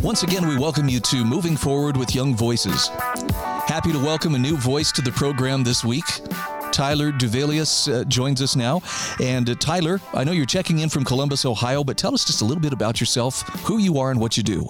Once again, we welcome you to Moving Forward with Young Voices. Happy to welcome a new voice to the program this week. Tyler Duvelius uh, joins us now. And uh, Tyler, I know you're checking in from Columbus, Ohio, but tell us just a little bit about yourself, who you are, and what you do.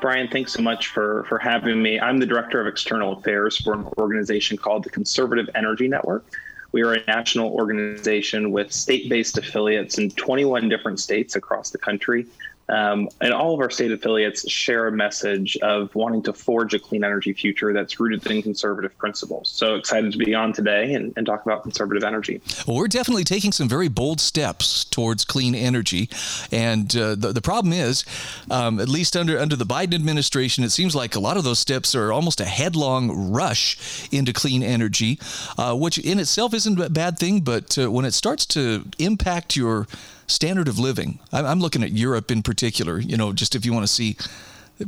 Brian, thanks so much for, for having me. I'm the Director of External Affairs for an organization called the Conservative Energy Network. We are a national organization with state based affiliates in 21 different states across the country. Um, and all of our state affiliates share a message of wanting to forge a clean energy future that's rooted in conservative principles. So excited to be on today and, and talk about conservative energy. Well, we're definitely taking some very bold steps towards clean energy. And uh, the, the problem is, um, at least under, under the Biden administration, it seems like a lot of those steps are almost a headlong rush into clean energy, uh, which in itself isn't a bad thing. But uh, when it starts to impact your standard of living. I'm looking at Europe in particular. You know, just if you want to see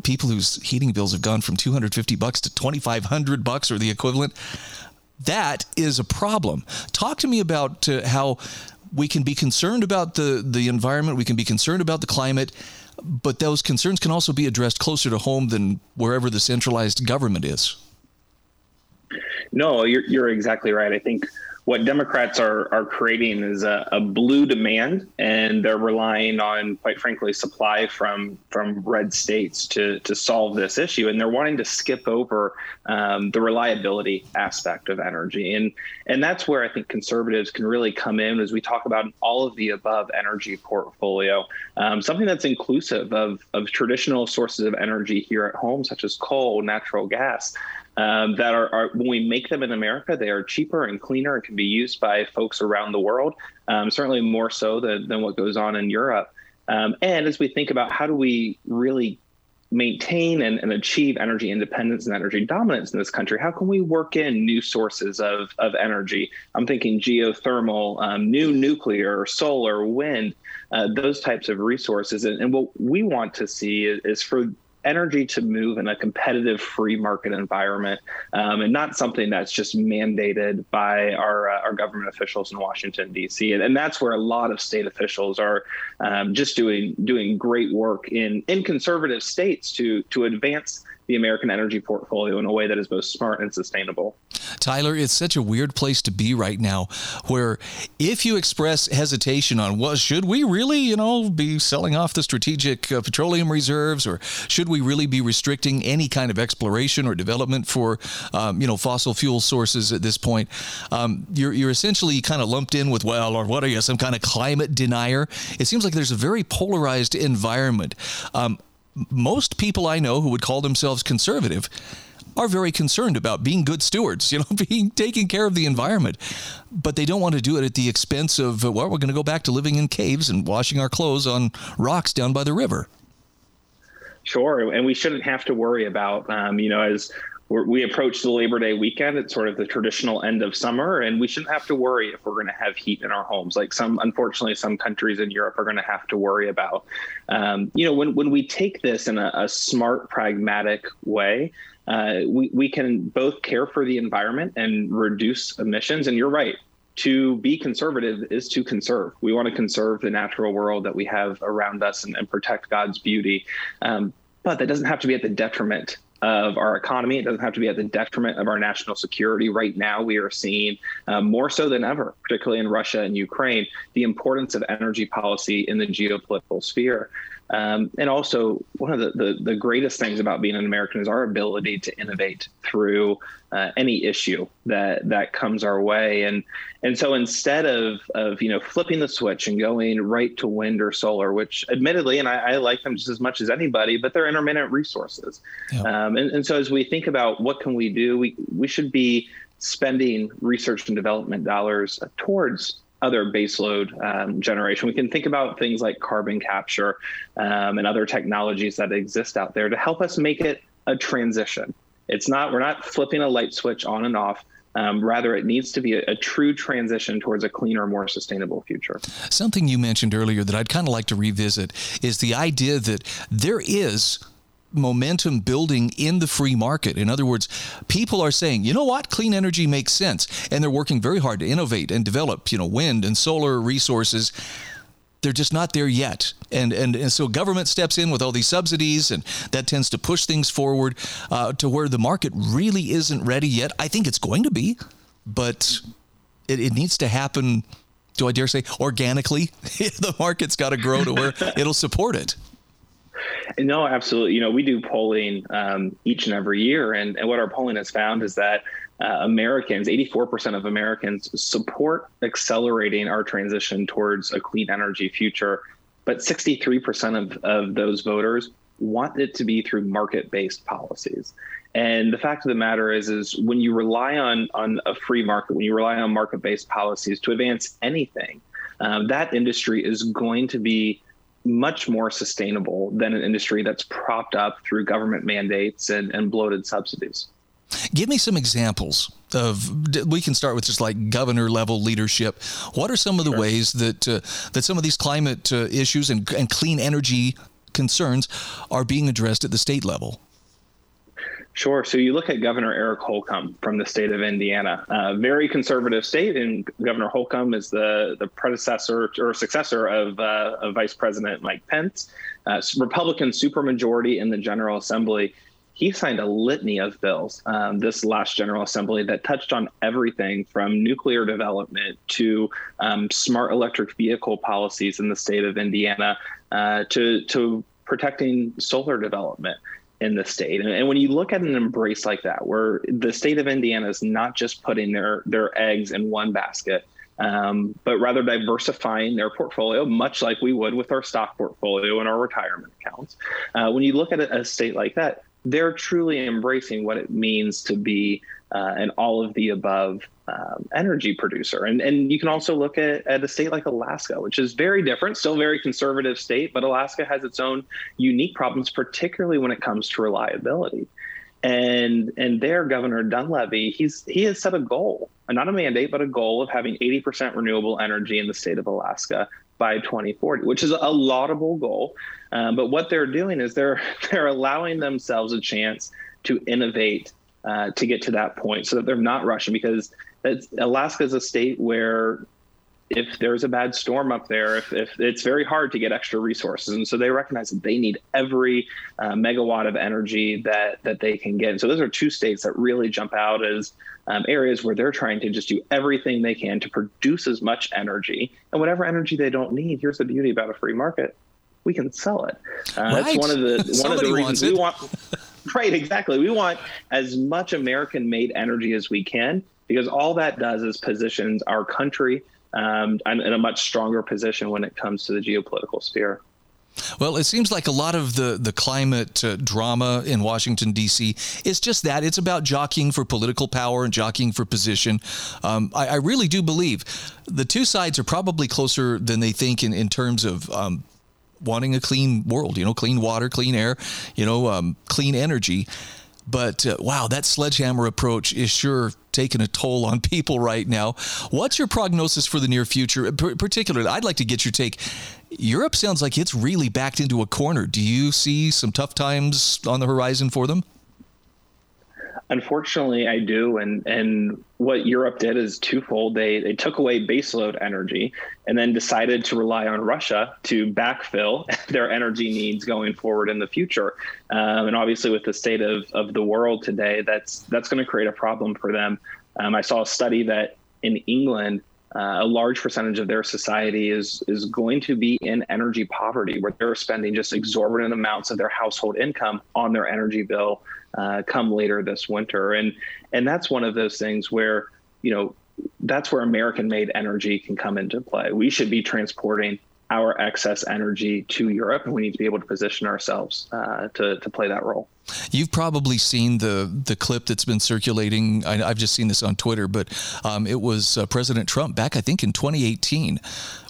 people whose heating bills have gone from 250 bucks to 2,500 bucks or the equivalent. That is a problem. Talk to me about uh, how we can be concerned about the the environment. We can be concerned about the climate. But those concerns can also be addressed closer to home than wherever the centralized government is. No, you're, you're exactly right. I think what Democrats are are creating is a, a, blue demand, and they're relying on, quite frankly, supply from from red states to to solve this issue, and they're wanting to skip over um, the reliability aspect of energy, and and that's where I think conservatives can really come in as we talk about all of the above energy portfolio, um, something that's inclusive of of traditional sources of energy here at home, such as coal, natural gas um, that are, are, when we make them in America, they are cheaper and cleaner and can be used by folks around the world, um, certainly more so than, than what goes on in Europe. Um, and as we think about how do we really maintain and, and, achieve energy independence and energy dominance in this country, how can we work in new sources of, of energy? I'm thinking geothermal, um, new nuclear, solar, wind, uh, those types of resources. And, and, what we want to see is, is for energy to move in a competitive free market environment um, and not something that's just mandated by our, uh, our government officials in Washington D.C. And, and, that's where a lot of state officials are um, just doing doing great work in in conservative states to to advance the American energy portfolio in a way that is both smart and sustainable. Tyler, it's such a weird place to be right now where if you express hesitation on, well, should we really, you know, be selling off the strategic uh, petroleum reserves or should we really be restricting any kind of exploration or development for, um, you know, fossil fuel sources at this point? Um, you're, you're essentially kind of lumped in with, well, or what are you, some kind of climate denier? It seems like there's a very polarized environment. Um, most people I know who would call themselves conservative are very concerned about being good stewards, you know, being taking care of the environment, but they don't want to do it at the expense of well, we're going to go back to living in caves and washing our clothes on rocks down by the river. Sure, and we shouldn't have to worry about, um, you know, as we approach the Labor Day weekend. It's sort of the traditional end of summer, and we shouldn't have to worry if we're going to have heat in our homes. Like some, unfortunately, some countries in Europe are going to have to worry about. Um, you know, when when we take this in a, a smart, pragmatic way, uh, we we can both care for the environment and reduce emissions. And you're right. To be conservative is to conserve. We want to conserve the natural world that we have around us and, and protect God's beauty. Um, but that doesn't have to be at the detriment of our economy. It doesn't have to be at the detriment of our national security. Right now, we are seeing uh, more so than ever, particularly in Russia and Ukraine, the importance of energy policy in the geopolitical sphere. Um, and also, one of the, the, the, greatest things about being an American is our ability to innovate through uh, any issue that that comes our way. And and so instead of of you know flipping the switch and going right to wind or solar, which admittedly, and I, I like them just as much as anybody, but they're intermittent resources. Yeah. Um, and, and so as we think about what can we do, we we should be spending research and development dollars towards other baseload um, generation. We can think about things like carbon capture um, and other technologies that exist out there to help us make it a transition. It's not, we're not flipping a light switch on and off. Um, rather, it needs to be a, a, true transition towards a cleaner, more sustainable future. Something you mentioned earlier that I'd kind of like to revisit is the idea that there is momentum building in the free market. In other words, people are saying, you know what, clean energy makes sense. And they're working very hard to innovate and develop, you know, wind and solar resources. They're just not there yet. And, and, and so government steps in with all these subsidies, and that tends to push things forward uh, to where the market really isn't ready yet. I think it's going to be, but it, it needs to happen do I dare say organically? the market's got to grow to where it'll support it. No, absolutely. You know, we do polling um, each and every year, and, and what our polling has found is that uh, Americans, 84% of Americans support accelerating our transition towards a clean energy future, but 63% of, of those voters want it to be through market-based policies. And the fact of the matter is, is when you rely on on a free market, when you rely on market-based policies to advance anything, um, that industry is going to be much more sustainable than an industry that's propped up through government mandates and, and bloated subsidies. Give me some examples of. We can start with just like governor level leadership. What are some of the sure. ways that uh, that some of these climate uh, issues and, and clean energy concerns are being addressed at the state level? Sure. So you look at Governor Eric Holcomb from the state of Indiana, a very conservative state, and Governor Holcomb is the the predecessor or successor of, uh, of Vice President Mike Pence, uh, Republican supermajority in the General Assembly. He signed a litany of bills um, this last General Assembly that touched on everything from nuclear development to um, smart electric vehicle policies in the state of Indiana uh, to to protecting solar development in the state. And, and, when you look at an embrace like that, where the state of Indiana is not just putting their their eggs in one basket, um, but rather diversifying their portfolio, much like we would with our stock portfolio and our retirement accounts. Uh, when you look at a, a state like that, they're truly embracing what it means to be uh, an all of the above um, energy producer. And, and you can also look at, at a state like Alaska, which is very different, still very conservative state, but Alaska has its own unique problems, particularly when it comes to reliability. And and there, Governor Dunleavy, he's he has set a goal, not a mandate, but a goal of having 80% renewable energy in the state of Alaska by 2040, which is a laudable goal. Um, but what they're doing is they're they're allowing themselves a chance to innovate uh, to get to that point so that they're not rushing because Alaska is a state where if there's a bad storm up there, if, if, it's very hard to get extra resources, and so they recognize that they need every uh, megawatt of energy that that they can get. And so those are two states that really jump out as um, areas where they're trying to just do everything they can to produce as much energy, and whatever energy they don't need. Here's the beauty about a free market: we can sell it. Uh, right. That's one of the one of the reasons we want. right, exactly. We want as much American-made energy as we can because all that does is positions our country um, in a much stronger position when it comes to the geopolitical sphere. Well, it seems like a lot of the, the climate uh, drama in Washington, D.C. is just that. It's about jockeying for political power and jockeying for position. Um, I, I, really do believe the two sides are probably closer than they think in, in terms of um, wanting a clean world, you know, clean water, clean air, you know, um, clean energy. But uh, wow, that sledgehammer approach is sure taking a toll on people right now. What's your prognosis for the near future? P- particularly, I'd like to get your take. Europe sounds like it's really backed into a corner. Do you see some tough times on the horizon for them? Unfortunately, I do, and and what Europe did is twofold. They they took away baseload energy, and then decided to rely on Russia to backfill their energy needs going forward in the future. Um, and obviously, with the state of of the world today, that's that's going to create a problem for them. Um, I saw a study that in England, uh, a large percentage of their society is is going to be in energy poverty, where they're spending just exorbitant amounts of their household income on their energy bill uh, come later this winter. And and that's one of those things where you know that's where American-made energy can come into play. We should be transporting our excess energy to Europe, and we need to be able to position ourselves uh, to to play that role. You've probably seen the the clip that's been circulating. I, have just seen this on Twitter, but um, it was uh, President Trump back, I think, in 2018,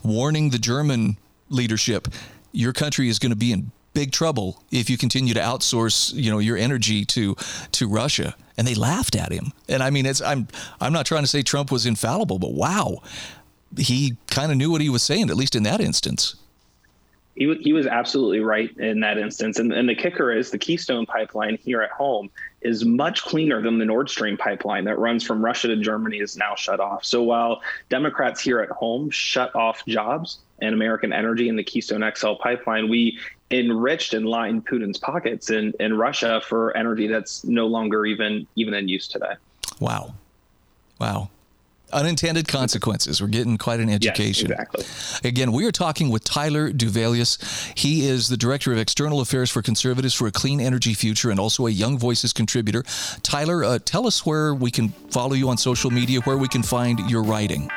warning the German leadership, "Your country is going to be in big trouble if you continue to outsource, you know, your energy to to Russia. And they laughed at him. And I mean, it's I'm I'm not trying to say Trump was infallible, but wow, he kind of knew what he was saying, at least in that instance. He, he was absolutely right in that instance. And, and the kicker is the Keystone pipeline here at home is much cleaner than the Nord Stream pipeline that runs from Russia to Germany is now shut off. So while Democrats here at home shut off jobs and American energy in the Keystone XL pipeline, we enriched and lined Putin's pockets in, in Russia for energy that's no longer even even in use today. Wow. Wow unintended consequences. We're getting quite an education. Yes, exactly. Again, we are talking with Tyler Duvelius. He is the Director of External Affairs for Conservatives for a Clean Energy Future and also a Young Voices contributor. Tyler, uh, tell us where we can follow you on social media, where we can find your writing.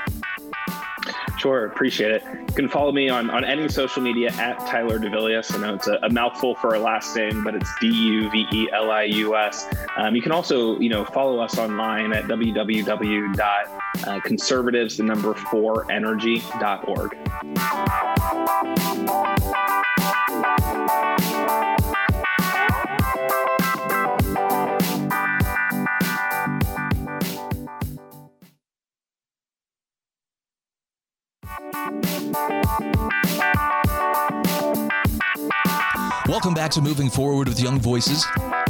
Sure, appreciate it. You can follow me on, on any social media at Tyler Duvelius. I know it's a, a mouthful for a last name, but it's D U V E L I U S. Um, you can also, you know, follow us online at www.conservatives, the number four energy.org. Welcome back to Moving Forward with Young Voices.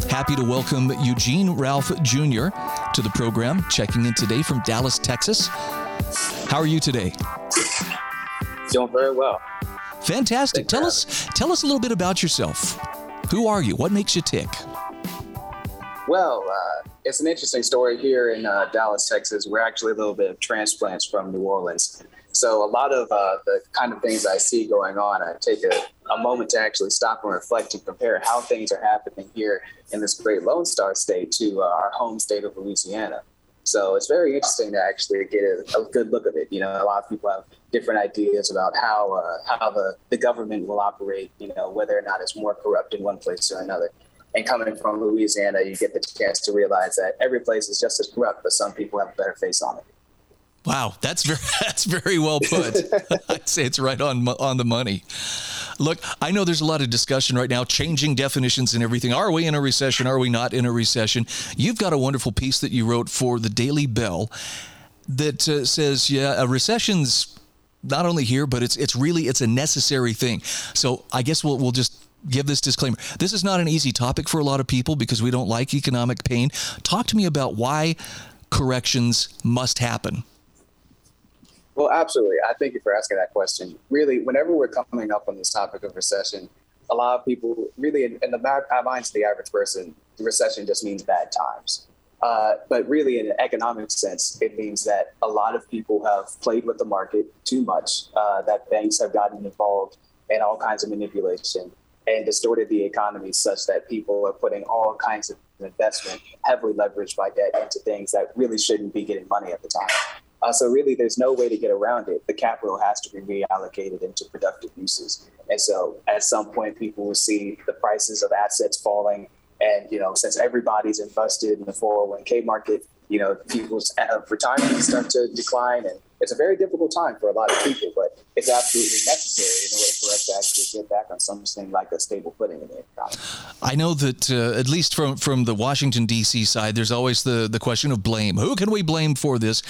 Happy to welcome Eugene Ralph Jr. to the program, checking in today from Dallas, Texas. How are you today? Doing very well. Fantastic. Tell us tell us a little bit about yourself. Who are you? What makes you tick? Well, uh, it's an interesting story here in uh, Dallas, Texas. We're actually a little bit of transplants from New Orleans. So a lot of uh, the kind of things I see going on, I take a, a moment to actually stop and reflect and compare how things are happening here in this great Lone Star state to uh, our home state of Louisiana. So it's very interesting to actually get a, a, good look of it. You know, a lot of people have different ideas about how uh, how the, the government will operate. You know, whether or not it's more corrupt in one place or another. And coming from Louisiana, you get the chance to realize that every place is just as corrupt, but some people have a better face on it. Wow, that's very that's very well put. I'd say it's right on on the money. Look, I know there's a lot of discussion right now, changing definitions and everything. Are we in a recession? Are we not in a recession? You've got a wonderful piece that you wrote for the Daily Bell that uh, says, yeah, a recession's not only here, but it's it's really it's a necessary thing. So I guess we'll we'll just give this disclaimer. This is not an easy topic for a lot of people because we don't like economic pain. Talk to me about why corrections must happen. Well, absolutely. I thank you for asking that question. Really, whenever we're coming up on this topic of recession, a lot of people really, in, in the minds of the average person, the recession just means bad times. Uh, but really, in an economic sense, it means that a lot of people have played with the market too much, uh, that banks have gotten involved in all kinds of manipulation and distorted the economy such that people are putting all kinds of investment heavily leveraged by debt into things that really shouldn't be getting money at the time. Uh, so really, there's no way to get around it. The capital has to be reallocated into productive uses. And so at some point, people will see the prices of assets falling. And, you know, since everybody's invested in the 401k market, you know, people's uh, retirement start to decline and it's a very difficult time for a lot of people, but it's absolutely necessary in order for us to actually get back on something like a stable footing in the economy. I know that uh, at least from from the Washington D.C. side, there's always the the question of blame. Who can we blame for this?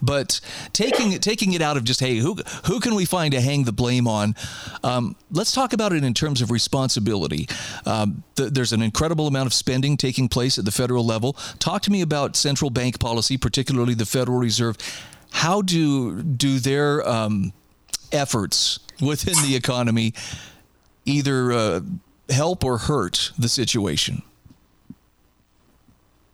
But taking taking it out of just hey, who who can we find to hang the blame on? Um, let's talk about it in terms of responsibility. Um, th- there's an incredible amount of spending taking place at the federal level. Talk to me about central bank policy, particularly the Federal Reserve how do do their um, efforts within the economy either uh, help or hurt the situation?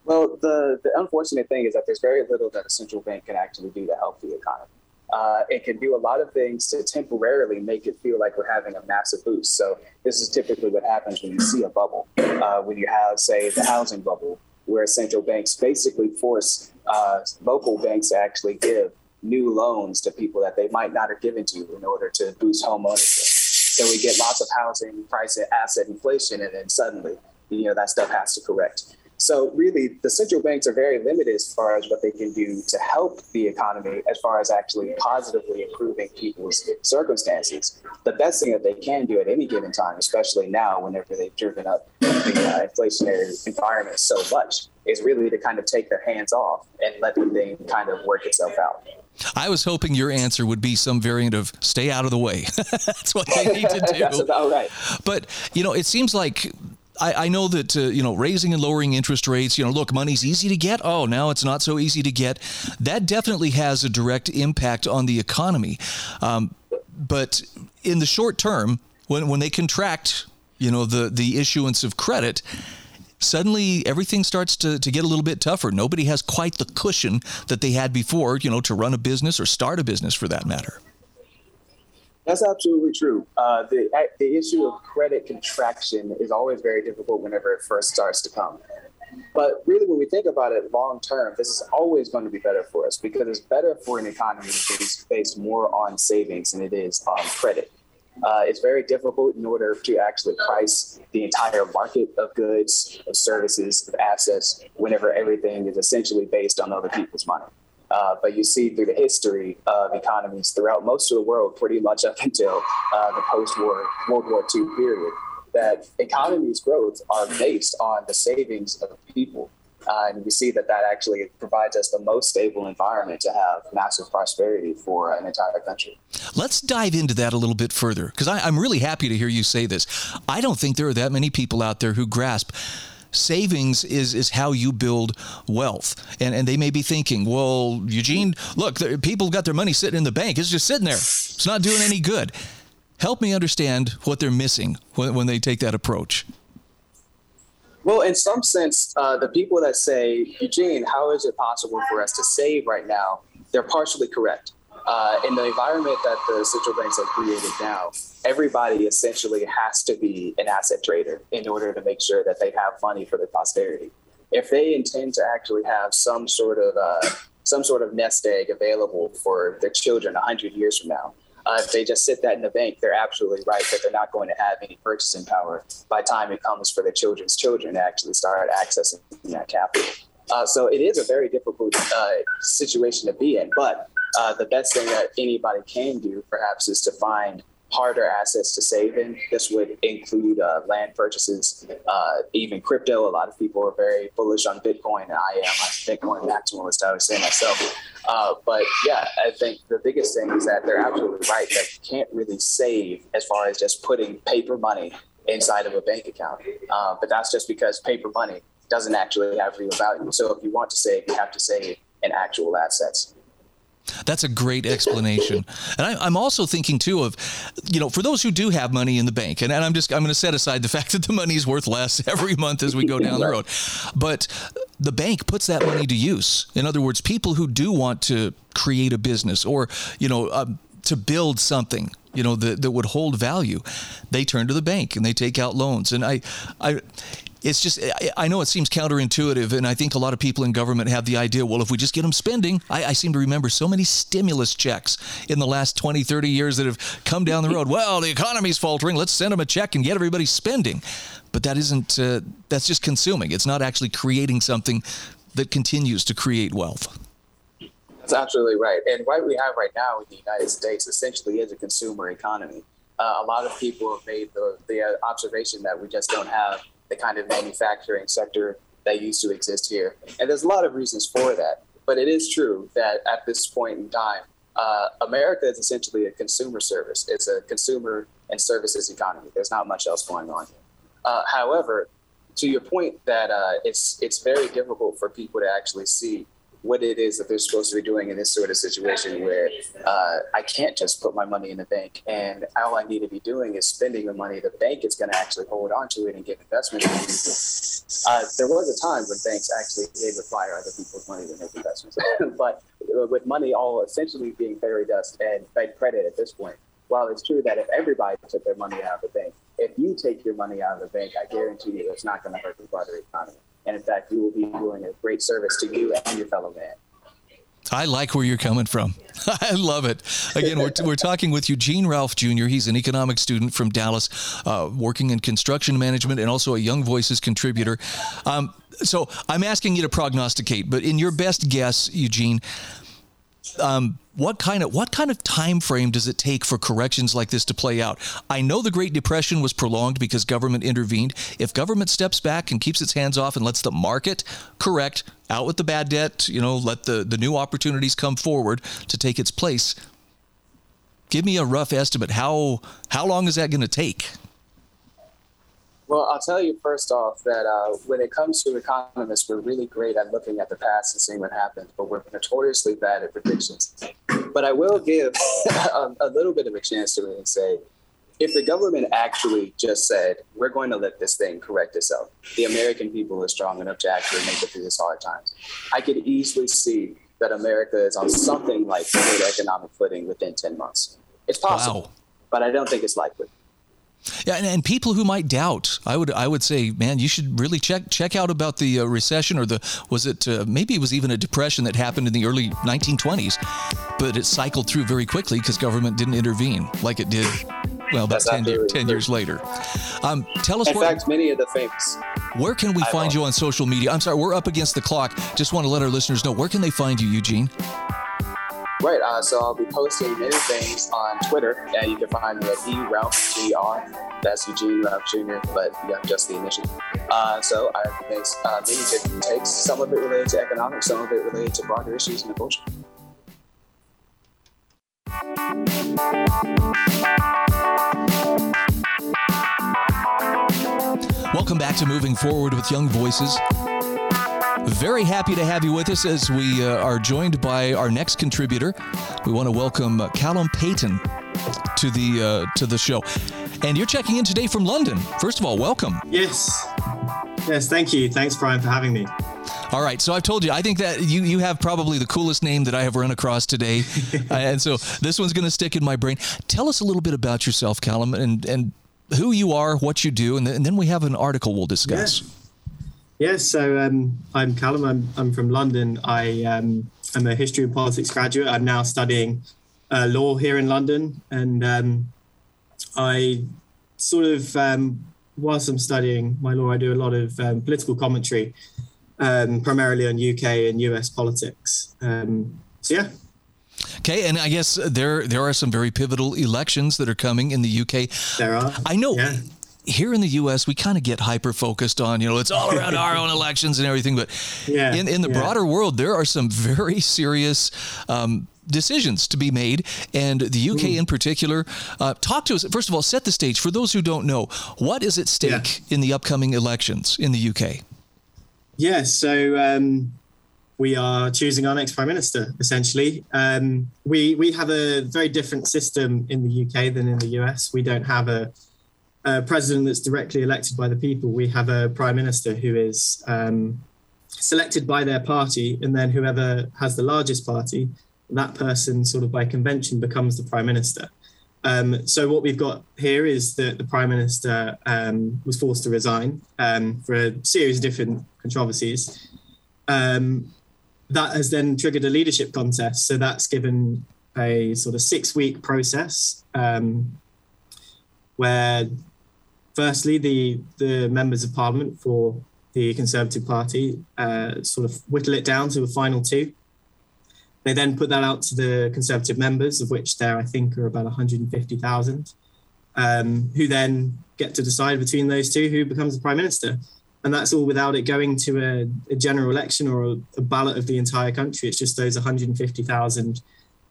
Well, the, the unfortunate thing is that there's very little that a central bank can actually do to help the economy. Uh, it can do a lot of things to temporarily make it feel like we're having a massive boost. So this is typically what happens when you see a bubble. Uh, when you have, say, the housing bubble, where central banks basically force uh, local banks actually give new loans to people that they might not have given to in order to boost home ownership. So we get lots of housing price and asset inflation, and then suddenly, you know, that stuff has to correct. So really, the central banks are very limited as far as what they can do to help the economy, as far as actually positively improving people's circumstances. The best thing that they can do at any given time, especially now, whenever they've driven up the uh, inflationary environment so much, is really to kind of take their hands off and let the thing kind of work itself out. I was hoping your answer would be some variant of stay out of the way. That's what they need to do. That's about right. But, you know, it seems like I, I, know that uh, you know raising and lowering interest rates. You know, look, money's easy to get. Oh, now it's not so easy to get. That definitely has a direct impact on the economy. Um, but in the short term, when when they contract, you know, the the issuance of credit. Suddenly, everything starts to, to get a little bit tougher. Nobody has quite the cushion that they had before, you know, to run a business or start a business for that matter. That's absolutely true. Uh, the the issue of credit contraction is always very difficult whenever it first starts to come. But really, when we think about it long term, this is always going to be better for us because it's better for an economy that is based more on savings than it is on credit. Uh, it's very difficult in order to actually price the entire market of goods, of services, of assets, whenever everything is essentially based on other people's money. Uh, but you see through the history of economies throughout most of the world, pretty much up until uh, the post-war World War II period, that economies' growth are based on the savings of people. Uh, and we see that that actually provides us the most stable environment to have massive prosperity for an entire country. Let's dive into that a little bit further because I'm really happy to hear you say this. I don't think there are that many people out there who grasp savings is is how you build wealth. And and they may be thinking, well, Eugene, look, people got their money sitting in the bank. It's just sitting there. It's not doing any good. Help me understand what they're missing when, when they take that approach. Well, in some sense, uh, the people that say, Eugene, how is it possible for us to save right now? They're partially correct. Uh, in the environment that the central banks have created now, everybody essentially has to be an asset trader in order to make sure that they have money for their posterity. If they intend to actually have some sort of uh, some sort of nest egg available for their children 100 years from now, uh, if they just sit that in the bank, they're absolutely right that they're not going to have any purchasing power by time it comes for their children's children to actually start accessing that capital. Uh, so it is a very difficult uh, situation to be in. But uh, the best thing that anybody can do, perhaps, is to find harder assets to save in. This would include uh, land purchases, uh, even crypto. A lot of people are very bullish on Bitcoin. I am. I'm a Bitcoin maximalist, I would say myself. Uh, but yeah, I think the biggest thing is that they're absolutely right that you can't really save as far as just putting paper money inside of a bank account. Uh, but that's just because paper money doesn't actually have real value. So if you want to save, you have to save in actual assets. That's a great explanation. And I, am also thinking too of, you know, for those who do have money in the bank, and, and I'm just I'm going to set aside the fact that the money is worth less every month as we go down the road, but the bank puts that money to use. In other words, people who do want to create a business or you know uh, to build something you know that, that would hold value they turn to the bank and they take out loans and i i it's just I know it seems counterintuitive, and I think a lot of people in government have the idea. Well, if we just get them spending, I, I, seem to remember so many stimulus checks in the last 20, 30 years that have come down the road. Well, the economy's faltering. Let's send them a check and get everybody spending. But that isn't. Uh, that's just consuming. It's not actually creating something that continues to create wealth. That's absolutely right. And what we have right now in the United States essentially is a consumer economy. Uh, a lot of people have made the, the uh, observation that we just don't have the kind of manufacturing sector that used to exist here. And there's a lot of reasons for that. But it is true that at this point in time, uh, America is essentially a consumer service. It's a consumer and services economy. There's not much else going on here. Uh, however, to your point that uh, it's it's very difficult for people to actually see what it is that they're supposed to be doing in this sort of situation where uh, I can't just put my money in the bank and all I need to be doing is spending the money. The bank is going to actually hold on to it and get investment. Uh, there was a time when banks actually did require other people's money to make investments, but with money all essentially being fairy dust and bank credit at this point, while it's true that if everybody took their money out of the bank, if you take your money out of the bank, I guarantee you it's not going to hurt the broader economy. And in fact, you will be doing a great service to you and your fellow man. I like where you're coming from. I love it. Again, we're, we're talking with Eugene Ralph Jr. He's an economics student from Dallas, uh, working in construction management and also a Young Voices contributor. Um, so I'm asking you to prognosticate, but in your best guess, Eugene, um, what kind of what kind of time frame does it take for corrections like this to play out? I know the Great Depression was prolonged because government intervened. If government steps back and keeps its hands off and lets the market correct, out with the bad debt, you know, let the, the new opportunities come forward to take its place. Give me a rough estimate. How how long is that going to take? Well, I'll tell you first off that uh, when it comes to economists, we're really great at looking at the past and seeing what happened, but we're notoriously bad at predictions. But I will give a, a little bit of a chance to really say if the government actually just said, we're going to let this thing correct itself, the American people are strong enough to actually make it through this hard times, I could easily see that America is on something like good economic footing within 10 months. It's possible, wow. but I don't think it's likely. Yeah, and, and, people who might doubt, I would I would say, man, you should really check check out about the uh, recession or the was it uh, maybe it was even a depression that happened in the early 1920s, but it cycled through very quickly because government didn't intervene like it did. Well, about 10, year, 10 years later. Um, tell us. In fact, many of the famous. Where can we find you on social media? I'm sorry, we're up against the clock. Just want to let our listeners know where can they find you, Eugene. Right. Uh, so I'll be posting many things on Twitter, and you can find me at eRalph That's Eugene Ralph Jr., but yeah, just the initial. Uh, so I make uh, many different takes. Some of it related to economics, some of it related to broader issues in the culture. Welcome back to Moving Forward with Young Voices. Very happy to have you with us as we uh, are joined by our next contributor. We want to welcome uh, Calum Paton to the uh, to the show. And you're checking in today from London. First of all, welcome. Yes. Yes, thank you. Thanks, Brian, for having me. All right, so I've told you, I think that you you have probably the coolest name that I have run across today, uh, and so this one's going to stick in my brain. Tell us a little bit about yourself, Calum, and and who you are, what you do, and, th- and then we have an article we'll discuss. Yeah. Yes, so um, I'm Calum. I'm, I'm from London. I um, am a history and politics graduate. I'm now studying uh, law here in London, and um, I sort of um, whilst I'm studying my law, I do a lot of um, political commentary, um, primarily on UK and US politics. so yeah. Okay, and I guess there there are some very pivotal elections that are coming in the UK. There are. I know. Yeah here in the U.S., we kind of get hyper focused on, you know, it's all around our own elections and everything. But yeah, in, in the yeah. broader world, there are some very serious um, decisions to be made. And the UK in particular, uh, talk to us. First of all, set the stage. For those who don't know, what is at stake yeah. in the upcoming elections in the UK? Yeah, so um, we are choosing our next prime minister. Essentially, um, we we have a very different system in the UK than in the US. We don't have a a president that's directly elected by the people. We have a prime minister who is um, selected by their party, and then whoever has the largest party, that person, sort of by convention, becomes the prime minister. Um, so what we've got here is that the prime minister um, was forced to resign um, for a series of different controversies. Um, that has then triggered a leadership contest. So that's given a sort of six-week process um, where firstly, the the members of parliament for the Conservative Party uh, sort of whittle it down to a final two. They then put that out to the Conservative members, of which there I think are about 150,000, um, who then get to decide between those two who becomes the prime minister. And that's all without it going to a, a general election or a, a, ballot of the entire country. It's just those 150,000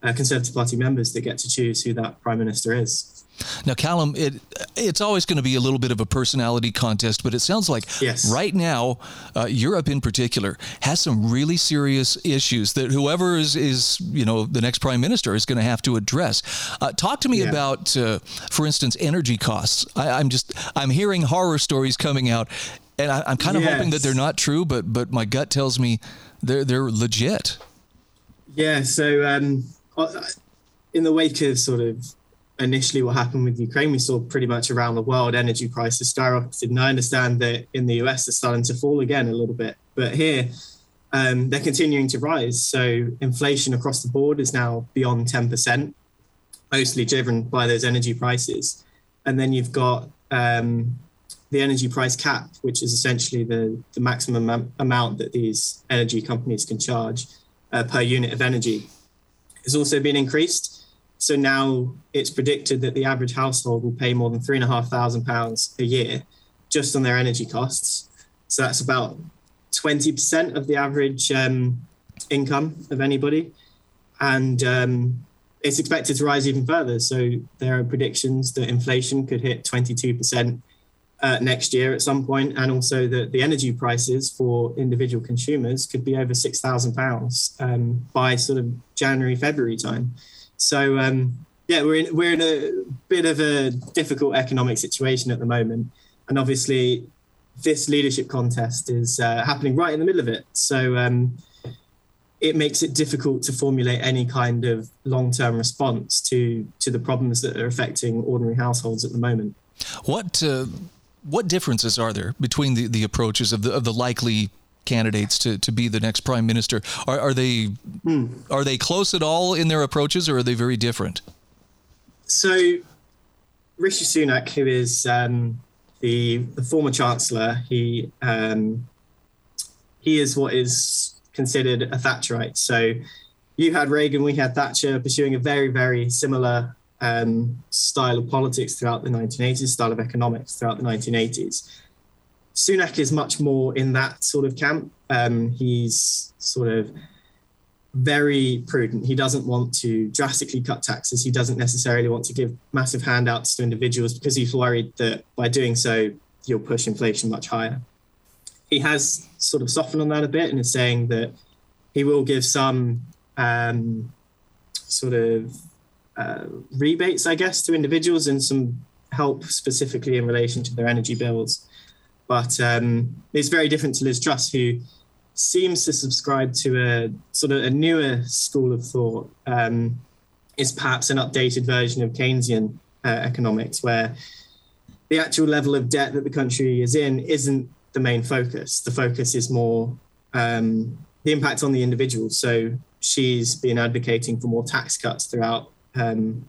uh, Conservative Party members that get to choose who that prime minister is. Now, Calum, it it's always going to be a little bit of a personality contest, but it sounds like yes. right now, uh, Europe in particular has some really serious issues that whoever is is you know the next prime minister is going to have to address. Uh, talk to me yeah. about, uh, for instance, energy costs. I, am just I'm hearing horror stories coming out, and I, am kind of yes. hoping that they're not true, but but my gut tells me they're they're legit. Yeah. So. Um, in the wake of sort of initially what happened with Ukraine, we saw pretty much around the world energy prices skyrocketed. And I understand that in the US they're starting to fall again a little bit, but here um, they're continuing to rise. So inflation across the board is now beyond 10%, mostly driven by those energy prices. And then you've got um, the energy price cap, which is essentially the, the maximum am- amount that these energy companies can charge uh, per unit of energy. has also been increased. So now it's predicted that the average household will pay more than three and a half thousand pounds a year just on their energy costs. So that's about 20% of the average um, income of anybody. And um, it's expected to rise even further. So there are predictions that inflation could hit 22% uh, next year at some point, and also that the energy prices for individual consumers could be over six thousand um, pounds by sort of January February time. So um, yeah, we're in we're in a bit of a difficult economic situation at the moment, and obviously this leadership contest is uh, happening right in the middle of it. So um, it makes it difficult to formulate any kind of long-term response to to the problems that are affecting ordinary households at the moment. What uh, what differences are there between the, the approaches of the of the likely candidates to, to be the next prime minister? Are, are they hmm. are they close at all in their approaches, or are they very different? So, Rishi Sunak, who is um, the the former chancellor, he um, he is what is considered a Thatcherite. So you had Reagan, we had Thatcher pursuing a very, very similar um, style of politics throughout the 1980s, style of economics throughout the 1980s. Sunak is much more in that sort of camp. Um, he's sort of very prudent. He doesn't want to drastically cut taxes. He doesn't necessarily want to give massive handouts to individuals because he's worried that by doing so, you'll push inflation much higher he has sort of softened on that a bit and is saying that he will give some um, sort of uh, rebates, I guess, to individuals and some help specifically in relation to their energy bills. But um, it's very different to Liz Truss, who seems to subscribe to a sort of a newer school of thought. Um, is perhaps an updated version of Keynesian uh, economics, where the actual level of debt that the country is in isn't the main focus. The focus is more um, the impact on the individual. So she's been advocating for more tax cuts throughout um,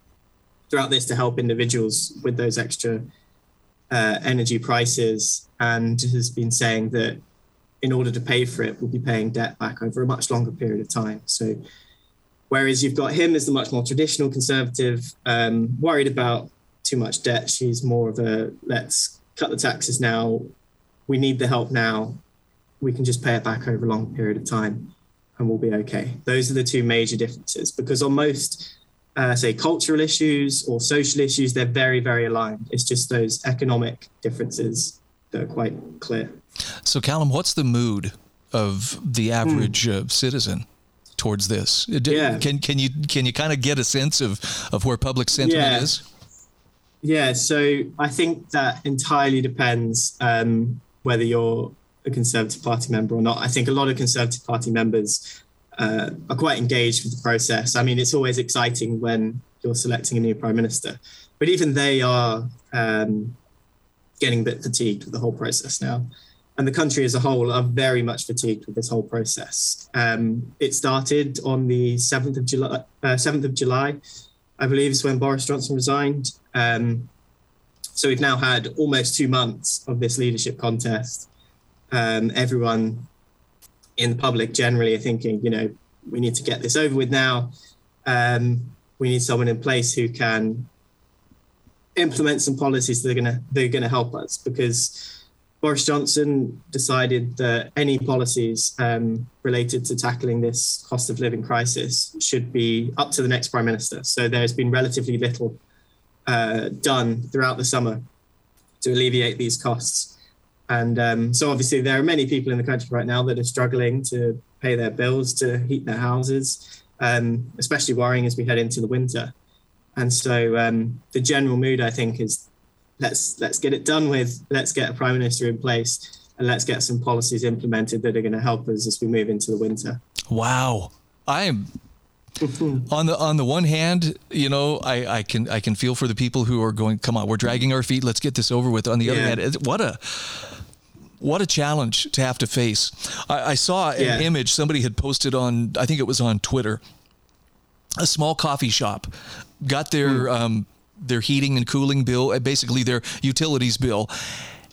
throughout this to help individuals with those extra uh, energy prices, and has been saying that in order to pay for it, we'll be paying debt back over a much longer period of time. So. Whereas you've got him as the much more traditional conservative, um, worried about too much debt. She's more of a let's cut the taxes now, we need the help now. We can just pay it back over a long period of time and we'll be okay. Those are the two major differences because on most, uh, say, cultural issues or social issues, they're very, very aligned. It's just those economic differences that are quite clear. So, Calum, what's the mood of the average hmm. uh, citizen? towards this? Yeah. Can can you can you kind of get a sense of of where public sentiment yeah. is? Yeah, so I think that entirely depends um, whether you're a Conservative Party member or not. I think a lot of Conservative Party members uh, are quite engaged with the process. I mean, it's always exciting when you're selecting a new prime minister, but even they are um, getting a bit fatigued with the whole process now. And the country as a whole are very much fatigued with this whole process. Um, it started on the 7th of July, uh, 7th of July, I believe is when Boris Johnson resigned. Um, so we've now had almost two months of this leadership contest. Um, everyone in the public generally are thinking, you know, we need to get this over with now. Um, we need someone in place who can implement some policies that are going to they're to help us because Boris Johnson decided that any policies um, related to tackling this cost of living crisis should be up to the next prime minister. So there's been relatively little uh, done throughout the summer to alleviate these costs. And um, so, obviously, there are many people in the country right now that are struggling to pay their bills, to heat their houses, um, especially worrying as we head into the winter. And so, um, the general mood, I think, is let's let's get it done with. Let's get a prime minister in place, and let's get some policies implemented that are going to help us as we move into the winter. Wow, I am on the on the one hand, you know, I, I can I can feel for the people who are going, come on, we're dragging our feet, let's get this over with. On the yeah. other hand, what a what a challenge to have to face. I, I saw an yeah. image somebody had posted on, I think it was on Twitter. A small coffee shop got their mm. um, their heating and cooling bill, uh, basically their utilities bill,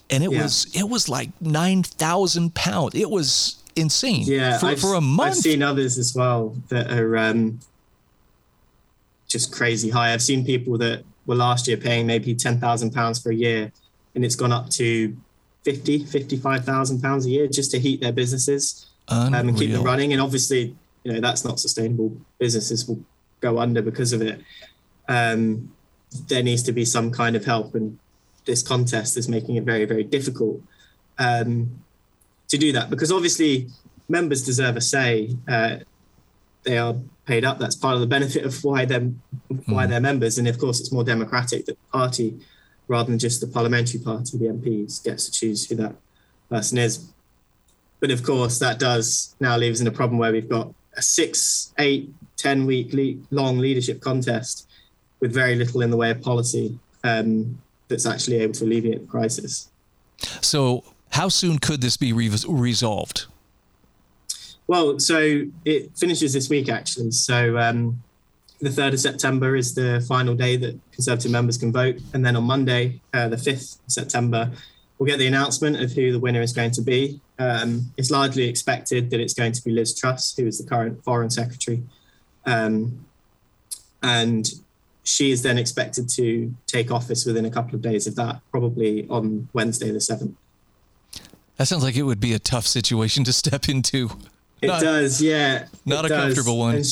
and it yeah. was it was like nine thousand pounds. It was insane. Yeah, for, for a month. I've seen others as well that are um, just crazy high. I've seen people that were last year paying maybe ten thousand pounds for a year, and it's gone up to 50, 55,000 pounds a year just to heat their businesses um, and keep them running. And obviously, you know, that's not sustainable. Businesses will go under because of it. Um, there needs to be some kind of help, and this contest is making it very, very difficult um, to do that because obviously members deserve a say. Uh, they are paid up. That's part of the benefit of why they're why mm. they're members, and of course, it's more democratic that the party rather than just the parliamentary party, the MPs, gets to choose who that person is. But of course, that does now leave us in a problem where we've got a six, eight, 10 week le- long leadership contest with very little in the way of policy um, that's actually able to alleviate the crisis. So, how soon could this be re- resolved? Well, so it finishes this week, actually. So, um, the 3rd of September is the final day that Conservative members can vote. And then on Monday, uh, the 5th of September, we'll get the announcement of who the winner is going to be. Um, it's largely expected that it's going to be Liz Truss, who is the current Foreign Secretary. Um, and she is then expected to take office within a couple of days of that, probably on Wednesday, the 7th. That sounds like it would be a tough situation to step into. It not, does, yeah. Not a does. comfortable one.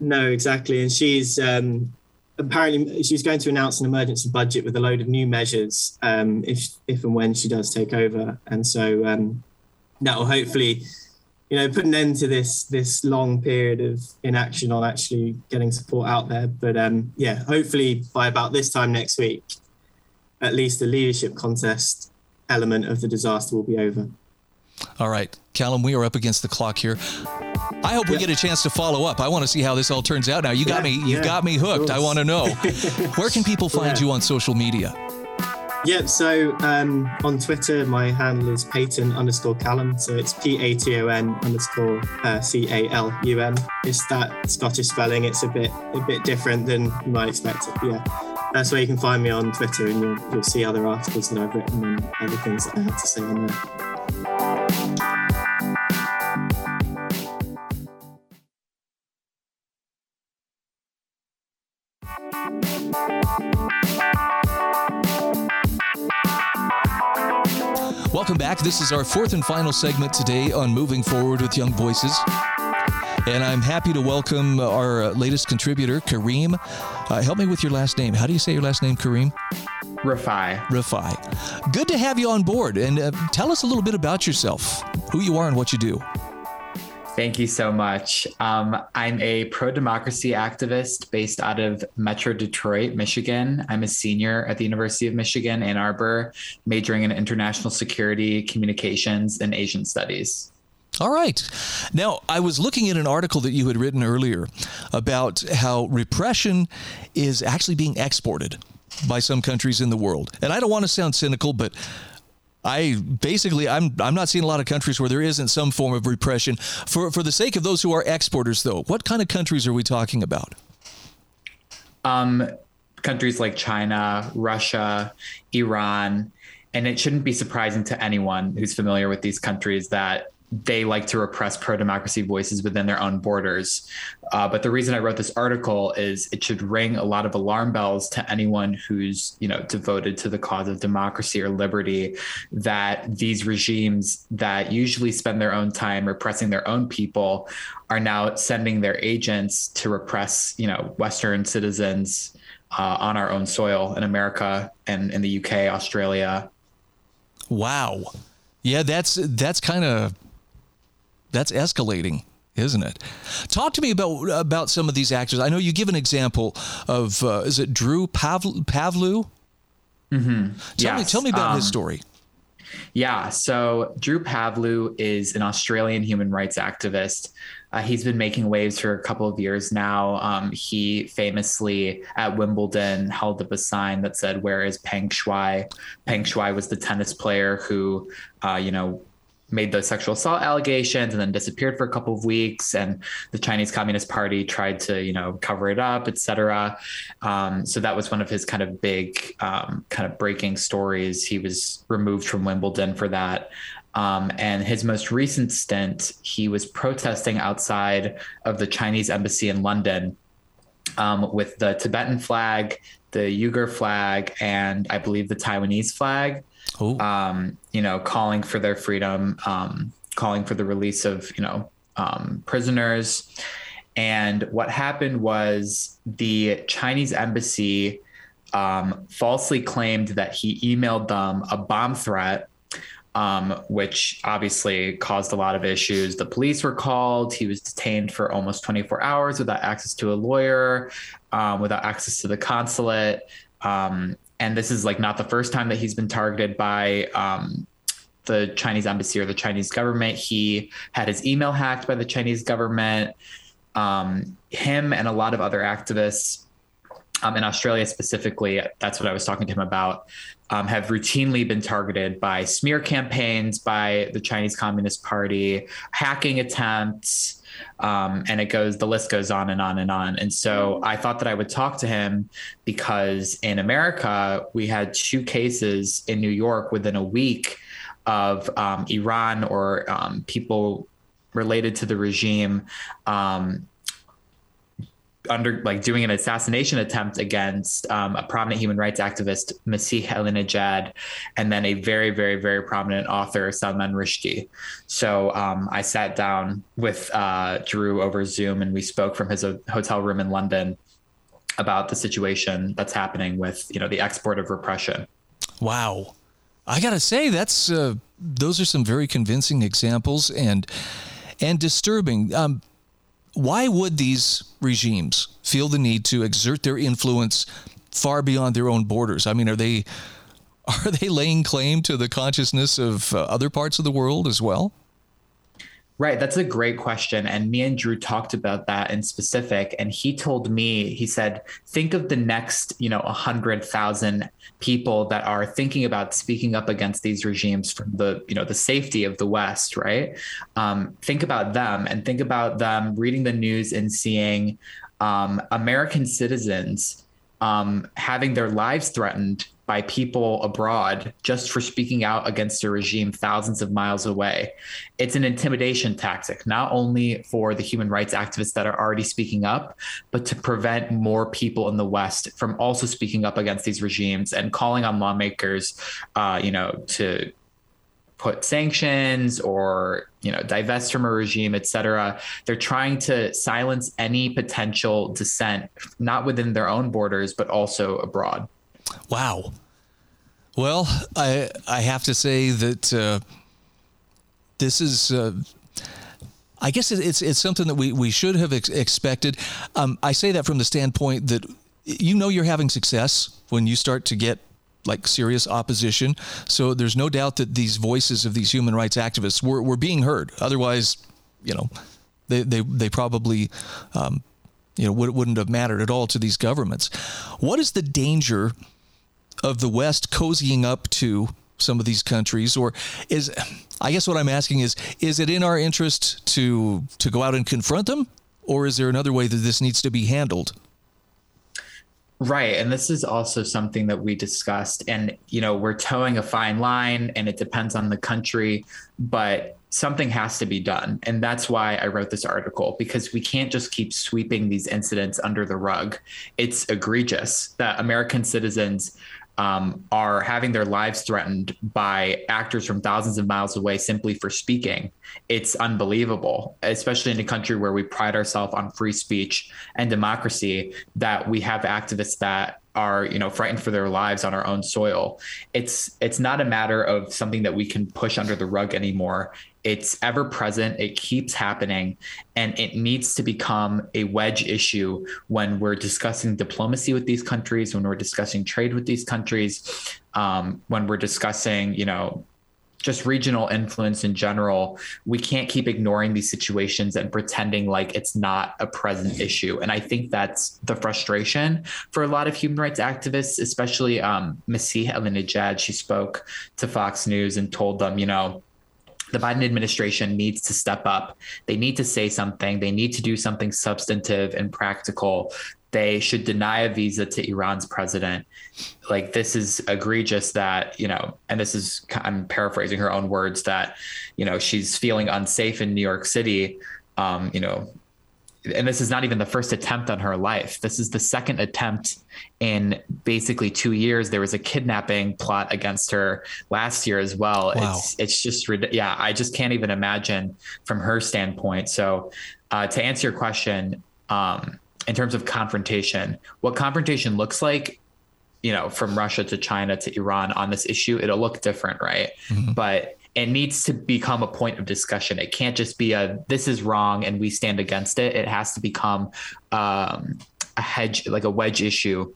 No, exactly. And she's um, apparently she's going to announce an emergency budget with a load of new measures um, if if and when she does take over. And so um, that will hopefully, you know, put an end to this this long period of inaction on actually getting support out there. But um, yeah, hopefully by about this time next week, at least the leadership contest element of the disaster will be over. All right, Calum, we are up against the clock here. I hope we yeah. get a chance to follow up. I want to see how this all turns out. Now you got yeah, me, you yeah, got me hooked. I want to know where can people find you on social media. Yeah, so um, on Twitter, my handle is Paton underscore Calum. So it's P A T O N underscore uh, C A L U M. It's that Scottish spelling. It's a bit a bit different than you might expect. It. Yeah, that's where you can find me on Twitter, and you'll, you'll see other articles that I've written and other things that I have to say on there. Welcome back. This is our fourth and final segment today on Moving Forward with Young Voices. And I'm happy to welcome our latest contributor, Kareem. Uh, help me with your last name. How do you say your last name, Kareem? Rifai. Rifai. Good to have you on board. And uh, tell us a little bit about yourself, who you are, and what you do. Thank you so much. Um, I'm a pro democracy activist based out of Metro Detroit, Michigan. I'm a senior at the University of Michigan, Ann Arbor, majoring in international security, communications, and Asian studies. All right. Now, I was looking at an article that you had written earlier about how repression is actually being exported by some countries in the world. And I don't want to sound cynical, but I basically I'm I'm not seeing a lot of countries where there isn't some form of repression. For for the sake of those who are exporters, though, what kind of countries are we talking about? Um, countries like China, Russia, Iran, and it shouldn't be surprising to anyone who's familiar with these countries that they like to repress pro democracy voices within their own borders. Uh, but the reason I wrote this article is it should ring a lot of alarm bells to anyone who's you know devoted to the cause of democracy or liberty that these regimes that usually spend their own time repressing their own people are now sending their agents to repress you know Western citizens uh, on our own soil in America and in the UK, Australia. Wow. Yeah, that's that's kind of that's escalating isn't it? Talk to me about about some of these actors. I know you give an example of uh, is it Drew Pavlou? Pavlou? Mm-hmm. Tell yes. me tell me about um, his story. Yeah, so Drew Pavlou is an Australian human rights activist. Uh, he's been making waves for a couple of years now. Um, he famously at Wimbledon held up a sign that said, "Where is Peng Shuai?" Peng Shuai was the tennis player who, uh, you know, made those sexual assault allegations and then disappeared for a couple of weeks. And the chinese communist party tried to you know cover it up etc um, so that was one of his kind of big um, kind of breaking stories. He was removed from wimbledon for that. Um, and his most recent stint he was protesting outside of the chinese embassy in london um, with the Tibetan flag, the Uyghur flag, and I believe the Taiwanese flag. Um, you know, calling for their freedom, um, calling for the release of you know um, prisoners. And what happened was the Chinese embassy um, falsely claimed that he emailed them a bomb threat um, which obviously caused a lot of issues. The police were called. He was detained for almost 24 hours without access to a lawyer, um, without access to the consulate. Um, and this is like not the first time that he's been targeted by um, the Chinese embassy or the Chinese government. He had his email hacked by the Chinese government. Um, him and a lot of other activists um, in Australia specifically, that's what I was talking to him about, um, have routinely been targeted by smear campaigns by the Chinese Communist Party, hacking attempts, um, and it goes, the list goes on and on and on. And so I thought that I would talk to him because in America, we had two cases in New York within a week of um, Iran or um, people related to the regime um, under like doing an assassination attempt against um, a prominent human rights activist, Masih Alinejad, and then a very, very, very prominent author, Salman Rushdie. So um, I sat down with uh, Drew over Zoom and we spoke from his hotel room in London about the situation that's happening with you know the export of repression. Wow, I gotta say that's uh, those are some very convincing examples and and disturbing. Um, why would these regimes feel the need to exert their influence far beyond their own borders? I mean, are they are they laying claim to the consciousness of uh, other parts of the world as well? Right. That's a great question. And me and Drew talked about that in specific. And he told me, he said, think of the next, you know, 100,000 people that are thinking about speaking up against these regimes from the, you know, the safety of the West, right? Um, think about them and think about them reading the news and seeing um, American citizens um, having their lives threatened by people abroad just for speaking out against a regime thousands of miles away. It's an intimidation tactic, not only for the human rights activists that are already speaking up, but to prevent more people in the West from also speaking up against these regimes and calling on lawmakers, uh, you know, to put sanctions or you know divest from a regime etc they're trying to silence any potential dissent not within their own borders but also abroad Wow. Well, I I have to say that uh, this is. Uh, I guess it's it's something that we, we should have ex- expected. Um, I say that from the standpoint that you know you're having success when you start to get like serious opposition. So there's no doubt that these voices of these human rights activists were, were being heard. Otherwise, you know, they they, they probably um, you know wouldn't have mattered at all to these governments. What is the danger? Of the West cozying up to some of these countries or is I guess what I'm asking is is it in our interest to to go out and confront them or is there another way that this needs to be handled? Right. And this is also something that we discussed. And, you know, we're toeing a fine line and it depends on the country, but something has to be done. And that's why I wrote this article because we can't just keep sweeping these incidents under the rug. It's egregious that American citizens um, are having their lives threatened by actors from thousands of miles away simply for speaking. It's unbelievable, especially in a country where we pride ourselves on free speech and democracy, that we have activists that are you know frightened for their lives on our own soil it's it's not a matter of something that we can push under the rug anymore it's ever present, it keeps happening, and it needs to become a wedge issue when we're discussing diplomacy with these countries, when we're discussing trade with these countries, um, when we're discussing, you know, just regional influence in general, we can't keep ignoring these situations and pretending like it's not a present issue. And I think that's the frustration for a lot of human rights activists, especially um, Masih Alinejad. She spoke to Fox News and told them, you know, the Biden administration needs to step up. They need to say something. They need to do something substantive and practical. They should deny a visa to Iran's president. Like, this is egregious that, you know, and this is, I'm paraphrasing her own words that, you know, she's feeling unsafe in New York City. Um, you know, and this is not even the first attempt on her life. This is the second attempt in basically two years. There was a kidnapping plot against her last year as well. Wow. It's it's just yeah. I just can't even imagine from her standpoint. So uh, to answer your question, um, in terms of confrontation, what confrontation looks like, you know, from Russia to China to Iran on this issue, it'll look different, right? Mm-hmm. But it needs to become a point of discussion. It can't just be a this is wrong and we stand against it. It has to become um, a hedge, like a wedge issue.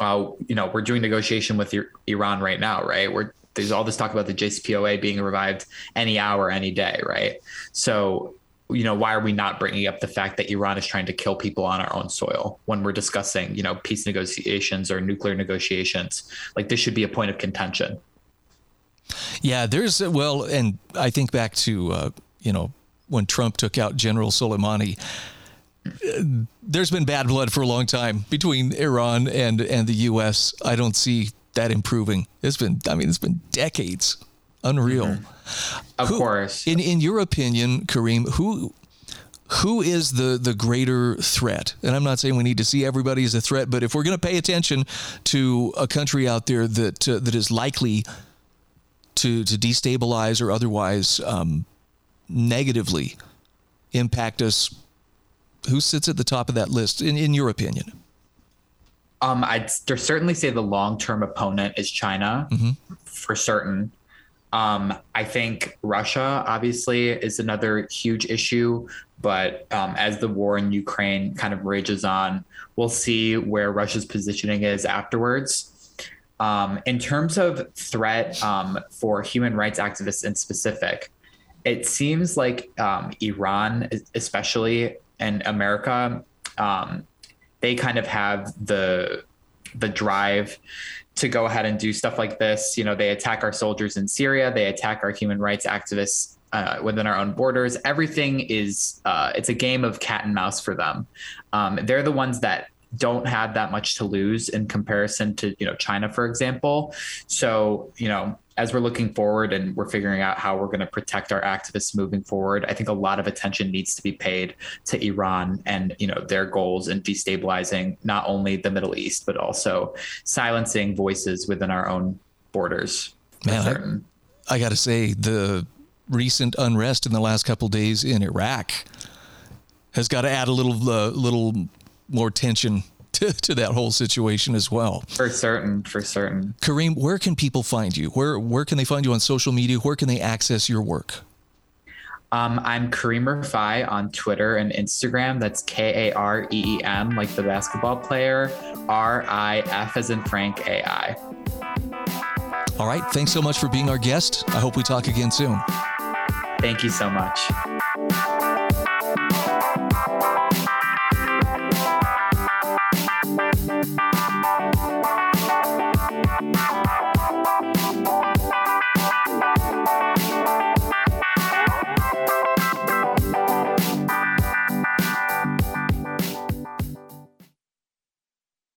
Uh, you know, we're doing negotiation with Iran right now, right? We're there's all this talk about the JCPOA being revived any hour, any day, right? So, you know, why are we not bringing up the fact that Iran is trying to kill people on our own soil when we're discussing, you know, peace negotiations or nuclear negotiations? Like this should be a point of contention. Yeah, there's well, and I think back to uh, you know when Trump took out General Soleimani. There's been bad blood for a long time between Iran and and the U.S. I don't see that improving. It's been, I mean, it's been decades. Unreal. Mm-hmm. Of who, course. In in your opinion, Kareem, who who is the the greater threat? And I'm not saying we need to see everybody as a threat, but if we're going to pay attention to a country out there that uh, that is likely to to destabilize or otherwise um, negatively impact us, who sits at the top of that list in, in your opinion? Um, I'd certainly say the long term opponent is China mm-hmm. for certain. Um, I think Russia obviously is another huge issue, but um, as the war in Ukraine kind of rages on, we'll see where Russia's positioning is afterwards. Um, in terms of threat um, for human rights activists in specific, it seems like um, Iran, especially and America, um, they kind of have the the drive to go ahead and do stuff like this. You know, they attack our soldiers in Syria, they attack our human rights activists uh, within our own borders. Everything is uh, it's a game of cat and mouse for them. Um, they're the ones that don't have that much to lose in comparison to you know China, for example. So you know as we're looking forward and we're figuring out how we're going to protect our activists moving forward, I think a lot of attention needs to be paid to Iran and you know their goals in destabilizing not only the Middle East but also silencing voices within our own borders. Man, I, I got to say the recent unrest in the last couple days in Iraq has got to add a little uh, little more tension to, to that whole situation as well. For certain, for certain. Kareem, where can people find you? Where where can they find you on social media? Where can they access your work? Um, I'm Kareem Rifai on Twitter and Instagram. That's K A R E E M, like the basketball player. R I F as in Frank A I. All right. Thanks so much for being our guest. I hope we talk again soon. Thank you so much.